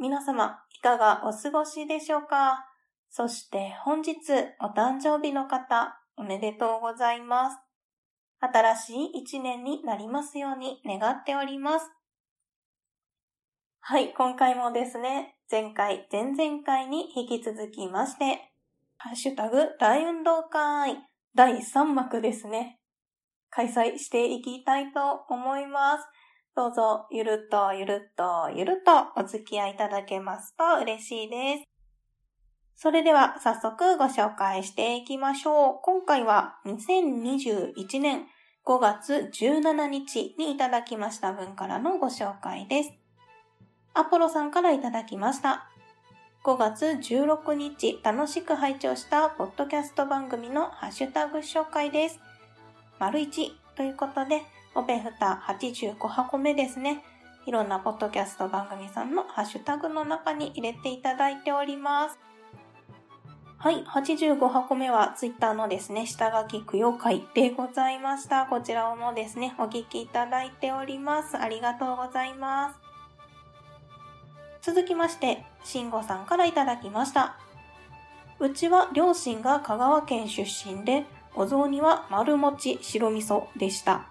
皆様、いかがお過ごしでしょうか？そして本日お誕生日の方、おめでとうございます。新しい一年になりますように願っております。はい、今回もですね、前回、前々回に引き続きまして、ハッシュタグ大運動会第3幕ですね。開催していきたいと思います。どうぞ、ゆるっとゆるっとゆるっとお付き合いいただけますと嬉しいです。それでは早速ご紹介していきましょう。今回は2021年5月17日にいただきました分からのご紹介です。アポロさんからいただきました。5月16日楽しく拝聴したポッドキャスト番組のハッシュタグ紹介です。丸1ということで、おべふた85箱目ですね。いろんなポッドキャスト番組さんのハッシュタグの中に入れていただいております。はい、85箱目はツイッターのですね、下書き供養会でございました。こちらをもですね、お聞きいただいております。ありがとうございます。続きまして、慎吾さんからいただきました。うちは両親が香川県出身で、お雑煮は丸餅白味噌でした。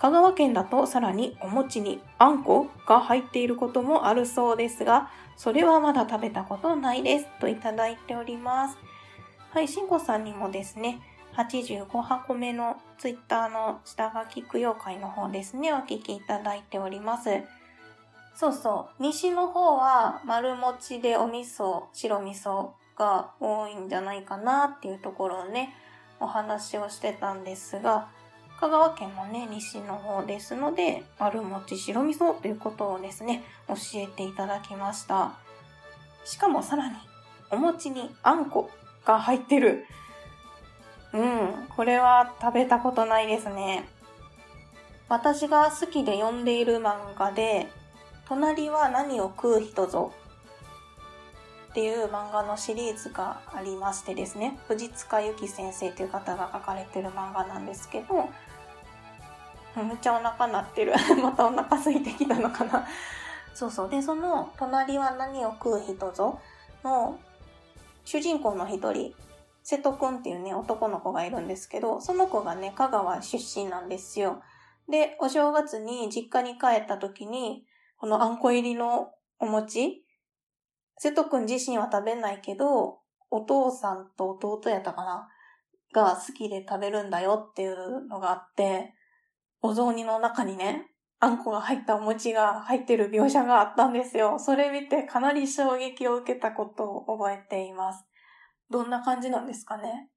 香川県だとさらにお餅にあんこが入っていることもあるそうですが、それはまだ食べたことないです。といただいております。はい、しんごさんにもですね、85箱目のツイッターの下書き供養会の方ですね、お聞きいただいております。そうそう。西の方は丸餅でお味噌、白味噌が多いんじゃないかなっていうところをね、お話をしてたんですが、香川県もね、西の方ですので、丸餅白味噌ということをですね、教えていただきました。しかもさらに、お餅にあんこが入ってる。うん、これは食べたことないですね。私が好きで読んでいる漫画で、隣は何を食う人ぞっていう漫画のシリーズがありましてですね、藤塚由紀先生という方が書かれてる漫画なんですけど、めっちゃお腹鳴ってる。またお腹空いてきたのかな。そうそう。で、その、隣は何を食う人ぞの、主人公の一人、瀬戸くんっていうね、男の子がいるんですけど、その子がね、香川出身なんですよ。で、お正月に実家に帰った時に、このあんこ入りのお餅、瀬戸くん自身は食べないけど、お父さんと弟やったかなが好きで食べるんだよっていうのがあって、お雑煮の中にね、あんこが入ったお餅が入ってる描写があったんですよ。それ見てかなり衝撃を受けたことを覚えています。どんな感じなんですかね？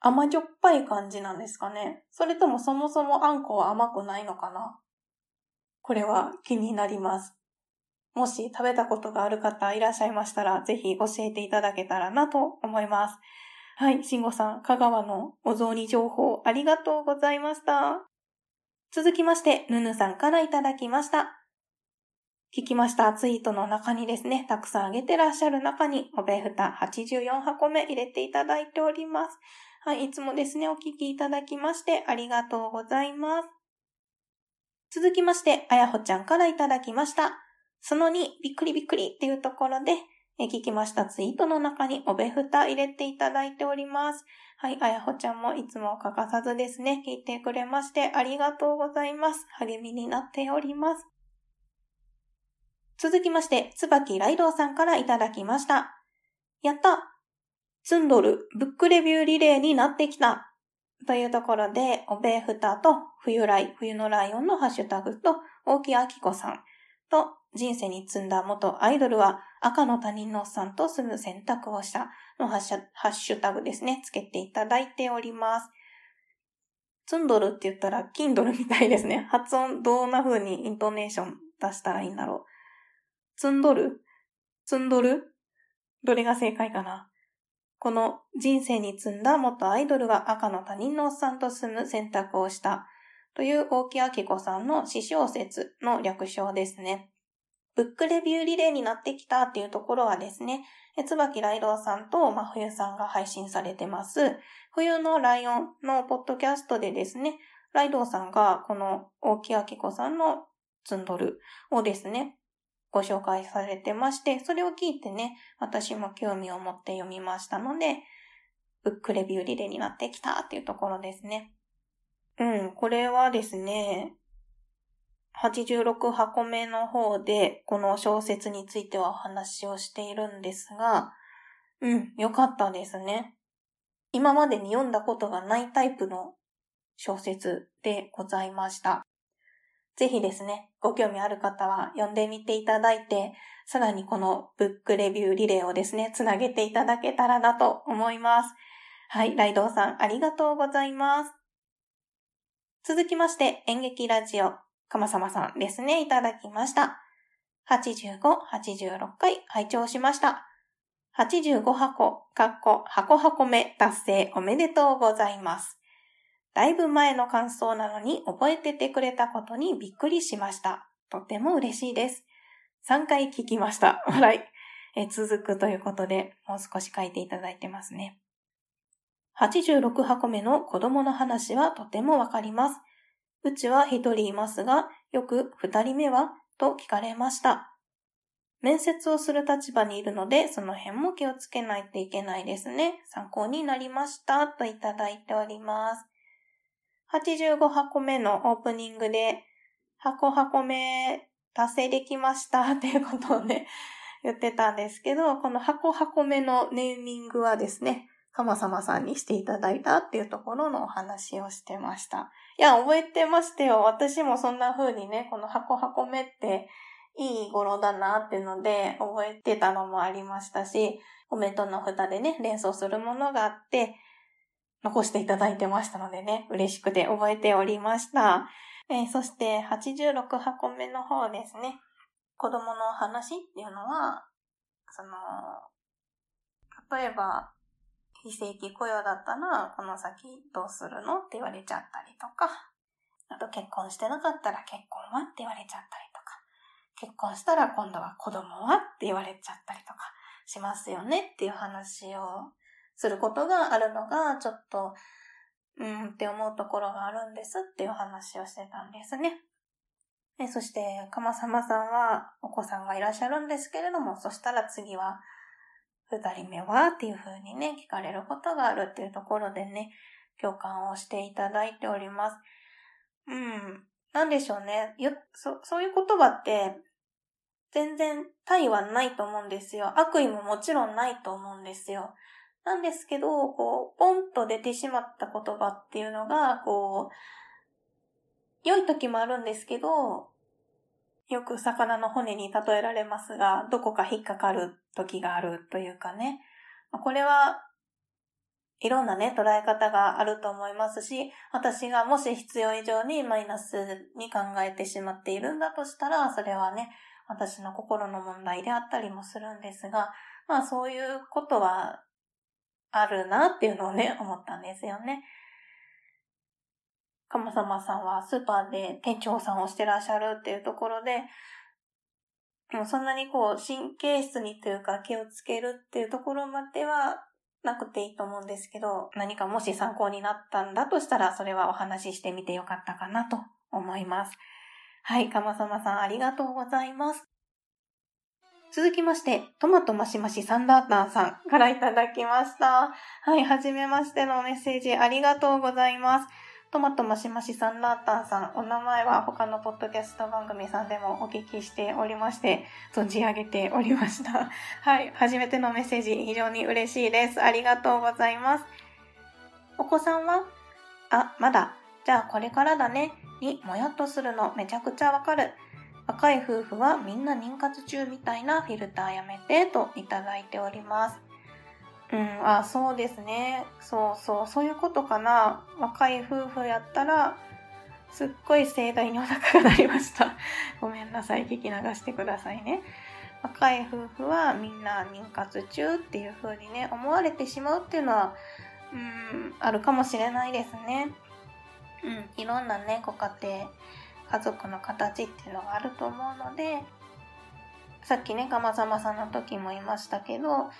甘じょっぱい感じなんですかね？それともそもそもあんこは甘くないのかな？これは気になります。もし食べたことがある方いらっしゃいましたら、ぜひ教えていただけたらなと思います。はい、慎吾さん、香川のお雑煮情報ありがとうございました。続きまして、ぬぬさんからいただきました。聞きましたツイートの中にですね、たくさんあげてらっしゃる中に、おべふた84箱目入れていただいております。はい、いつもですね、お聞きいただきましてありがとうございます。続きまして、あやほちゃんからいただきました。その2、びっくりびっくりっていうところで、え聞きましたツイートの中におべふた入れていただいております。はい、あやほちゃんもいつも欠かさずですね、聞いてくれましてありがとうございます。励みになっております。続きまして、つばきライドウさんからいただきました。やったツンドルブックレビューリレーになってきたというところで、おべふたと冬来、冬のライオンのハッシュタグと、大木あきこさんと、人生に積んだ元アイドルは赤の他人のおっさんと住む選択をしたのハッシュタグですね、つけていただいております。ツンドルって言ったら、キンドルみたいですね。発音どんな風にイントネーション出したらいいんだろう。ツンドル？積んどるどれが正解かな？この人生に積んだ元アイドルが赤の他人のおっさんと住む選択をしたという大木明子さんの詩小説の略称ですね。ブックレビューリレーになってきたっていうところはですね、椿ライドウさんと真冬さんが配信されてます。冬のライオンのポッドキャストでですね、ライドウさんがこの大木明子さんのツンドルをですね、ご紹介されてまして、それを聞いてね、私も興味を持って読みましたので、ブックレビューリレーになってきたっていうところですね。うん、これはですね、86箱目の方で、この小説についてはお話をしているんですが、うん、よかったですね。今までに読んだことがないタイプの小説でございました。ぜひですね、ご興味ある方は読んでみていただいて、さらにこのブックレビューリレーをですね、つなげていただけたらなと思います。はい、ライドウさんありがとうございます。続きまして、演劇ラジオ、かまさまさんですね、いただきました。85、86回拝聴しました。85箱、かっこ、箱箱目達成おめでとうございます。だいぶ前の感想なのに覚えててくれたことにびっくりしました。とても嬉しいです。3回聞きました。笑い。え続くということで、もう少し書いていただいてますね。86箱目の子供の話はとてもわかります。うちは一人いますが、よく二人目はと聞かれました。面接をする立場にいるので、その辺も気をつけないといけないですね。参考になりました。といただいております。85箱目のオープニングで、箱箱目達成できました っていうことをね、言ってたんですけど、この箱箱目のネーミングはですね、かまさまさんにしていただいたっていうところのお話をしてました。いや、覚えてましたよ。私もそんな風にね、この箱箱目っていい語呂だなっていうので覚えてたのもありましたし、コメントの札でね、連想するものがあって、残していただいてましたのでね、嬉しくて覚えておりました。えー、そして86箱目の方ですね。子供の話っていうのは、その、例えば、非正規雇用だったら、この先どうするのって言われちゃったりとか、あと結婚してなかったら結婚はって言われちゃったりとか、結婚したら今度は子供はって言われちゃったりとかしますよねっていう話をすることがあるのが、ちょっと、うんって思うところがあるんですっていう話をしてたんですね。そして、かまさまさんはお子さんがいらっしゃるんですけれども、そしたら次は、二人目はっていう風にね、聞かれることがあるっていうところでね、共感をしていただいております。うん。なんでしょうね。そそういう言葉って、全然対はないと思うんですよ。悪意ももちろんないと思うんですよ。なんですけど、こう、ポンと出てしまった言葉っていうのが、こう、良い時もあるんですけど、よく魚の骨に例えられますが、どこか引っかかる時があるというかね。これは、いろんなね、捉え方があると思いますし、私がもし必要以上にマイナスに考えてしまっているんだとしたら、それはね、私の心の問題であったりもするんですが、まあそういうことはあるなっていうのをね、思ったんですよね。かまさまさんはスーパーで店長さんをしてらっしゃるっていうところで、もうそんなにこう神経質にというか気をつけるっていうところまではなくていいと思うんですけど、何かもし参考になったんだとしたら、それはお話ししてみてよかったかなと思います。はい、かまさまさんありがとうございます。続きまして、トマトマシマシサンダータンさんからいただきました。はい、はじめましてのメッセージありがとうございます。トマトマシマシサンラータンさん、お名前は他のポッドキャスト番組さんでもお聞きしておりまして、存じ上げておりました。はい、初めてのメッセージ非常に嬉しいです。ありがとうございます。お子さんはあ、まだ。じゃあこれからだね。にもやっとするのめちゃくちゃわかる。若い夫婦はみんな妊活中みたいなフィルターやめてといただいております。うん、あ、そうですね。そうそう、そういうことかな。若い夫婦やったら、すっごい盛大にお腹が鳴りました。ごめんなさい。聞き流してくださいね。若い夫婦はみんな妊活中っていう風にね、思われてしまうっていうのは、うん、あるかもしれないですね。うん、いろんなね、ご家庭、家族の形っていうのがあると思うので、さっきね、かまさまさんの時も言いましたけど、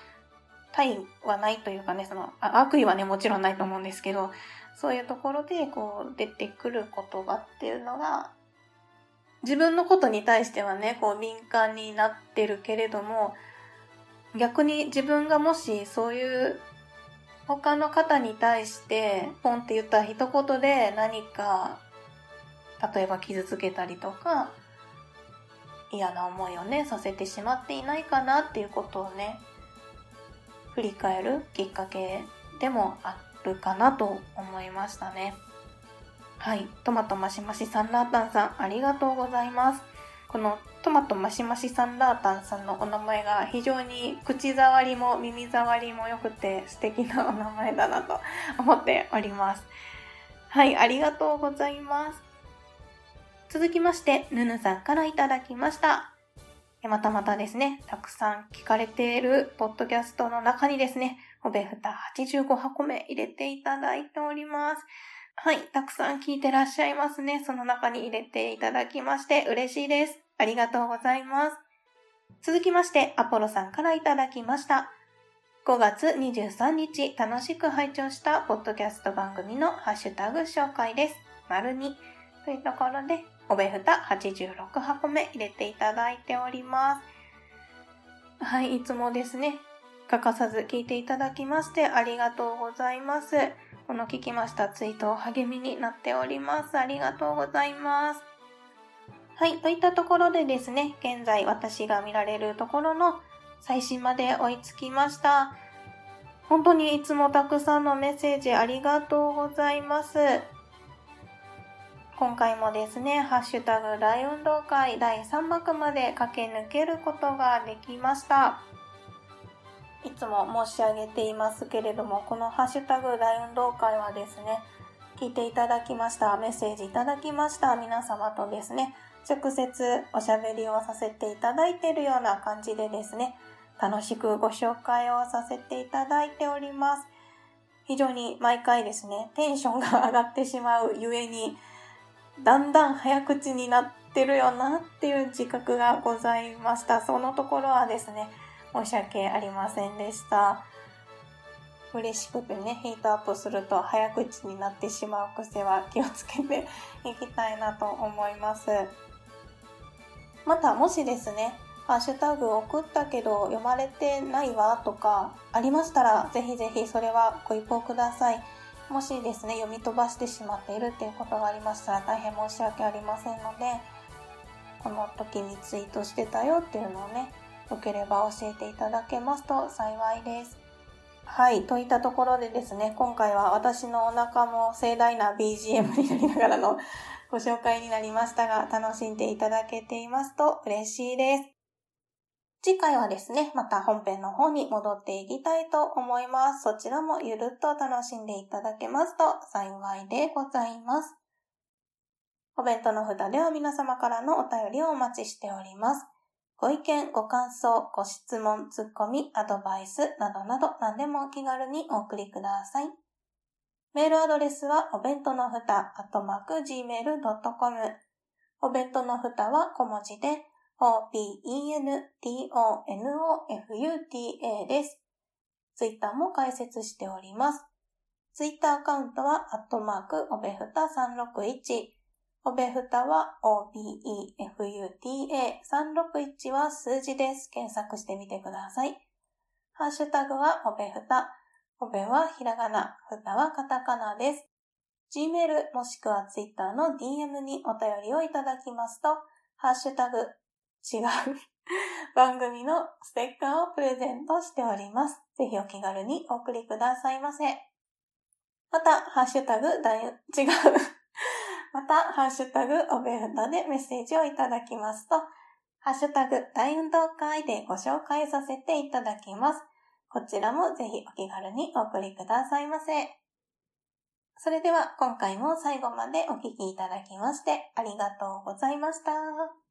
対はないというかね、その、悪意はね、もちろんないと思うんですけど、そういうところで、こう、出てくる言葉っていうのが、自分のことに対してはね、こう、敏感になってるけれども、逆に自分がもしそういう他の方に対してポンって言った一言で何か例えば傷つけたりとか嫌な思いをねさせてしまっていないかなっていうことをね振り返るきっかけでもあるかなと思いましたね。はい。トマトマシマシサンラータンさんありがとうございます。このトマトマシマシサンラータンさんのお名前が非常に口触りも耳触りも良くて素敵なお名前だなと思っております。はい。ありがとうございます。続きまして、ぬぬさんからいただきました。またまたですね、たくさん聞かれているポッドキャストの中にですね、おべふた85箱目入れていただいております。はい、たくさん聞いてらっしゃいますね。その中に入れていただきまして嬉しいです。ありがとうございます。続きまして、アポロさんからいただきました。5月23日、楽しく拝聴したポッドキャスト番組のハッシュタグ紹介です。丸2というところで、おべふた86箱目入れていただいております。はい、いつもですね、欠かさず聞いていただきましてありがとうございます。この聞きましたツイートを励みになっております。ありがとうございます。はい、といったところでですね、現在私が見られるところの最新まで追いつきました。本当にいつもたくさんのメッセージありがとうございます。今回もですね、ハッシュタグ大運動会第3幕まで駆け抜けることができました。いつも申し上げていますけれども、このハッシュタグ大運動会はですね、聞いていただきました、メッセージいただきました皆様とですね、直接おしゃべりをさせていただいているような感じでですね、楽しくご紹介をさせていただいております。非常に毎回ですね、テンションが上がってしまうゆえに、だんだん早口になってるよなっていう自覚がございました。そのところはですね、申し訳ありませんでした。嬉しくてね、ヒートアップすると早口になってしまう癖は気をつけていきたいなと思います。また、もしですね、ハッシュタグ送ったけど読まれてないわとかありましたら、ぜひぜひそれはご一報ください。もしですね、読み飛ばしてしまっているっていうことがありましたら大変申し訳ありませんので、この時にツイートしてたよっていうのをね、よければ教えていただけますと幸いです。はい。といったところでですね、今回は私のお腹も盛大な BGM になりながらのご紹介になりましたが、楽しんでいただけていますと嬉しいです。次回はですね、また本編の方に戻っていきたいと思います。そちらもゆるっと楽しんでいただけますと幸いでございます。お弁当の札では皆様からのお便りをお待ちしております。ご意見、ご感想、ご質問、ツッコミ、アドバイスなどなど何でもお気軽にお送りください。メールアドレスはお弁当のふた、アットマーク、gmail.com。お弁当のふたは小文字で、obentonofuta です。ツイッターも開設しております。ツイッターアカウントは、アットマーク、おべふた361。おべふたは、obefuta361 は数字です。検索してみてください。ハッシュタグは、おべふた。おべはひらがな、ふたはカタカナです。Gmail もしくは Twitter の DM にお便りをいただきますと、ハッシュタグ、違う番組のステッカーをプレゼントしております。ぜひお気軽にお送りくださいませ。また、ハッシュタグ、だ違う また、ハッシュタグ、おべふたでメッセージをいただきますと、ハッシュタグ、大運動会でご紹介させていただきます。こちらもぜひお気軽にお送りくださいませ。それでは今回も最後までお聴きいただきましてありがとうございました。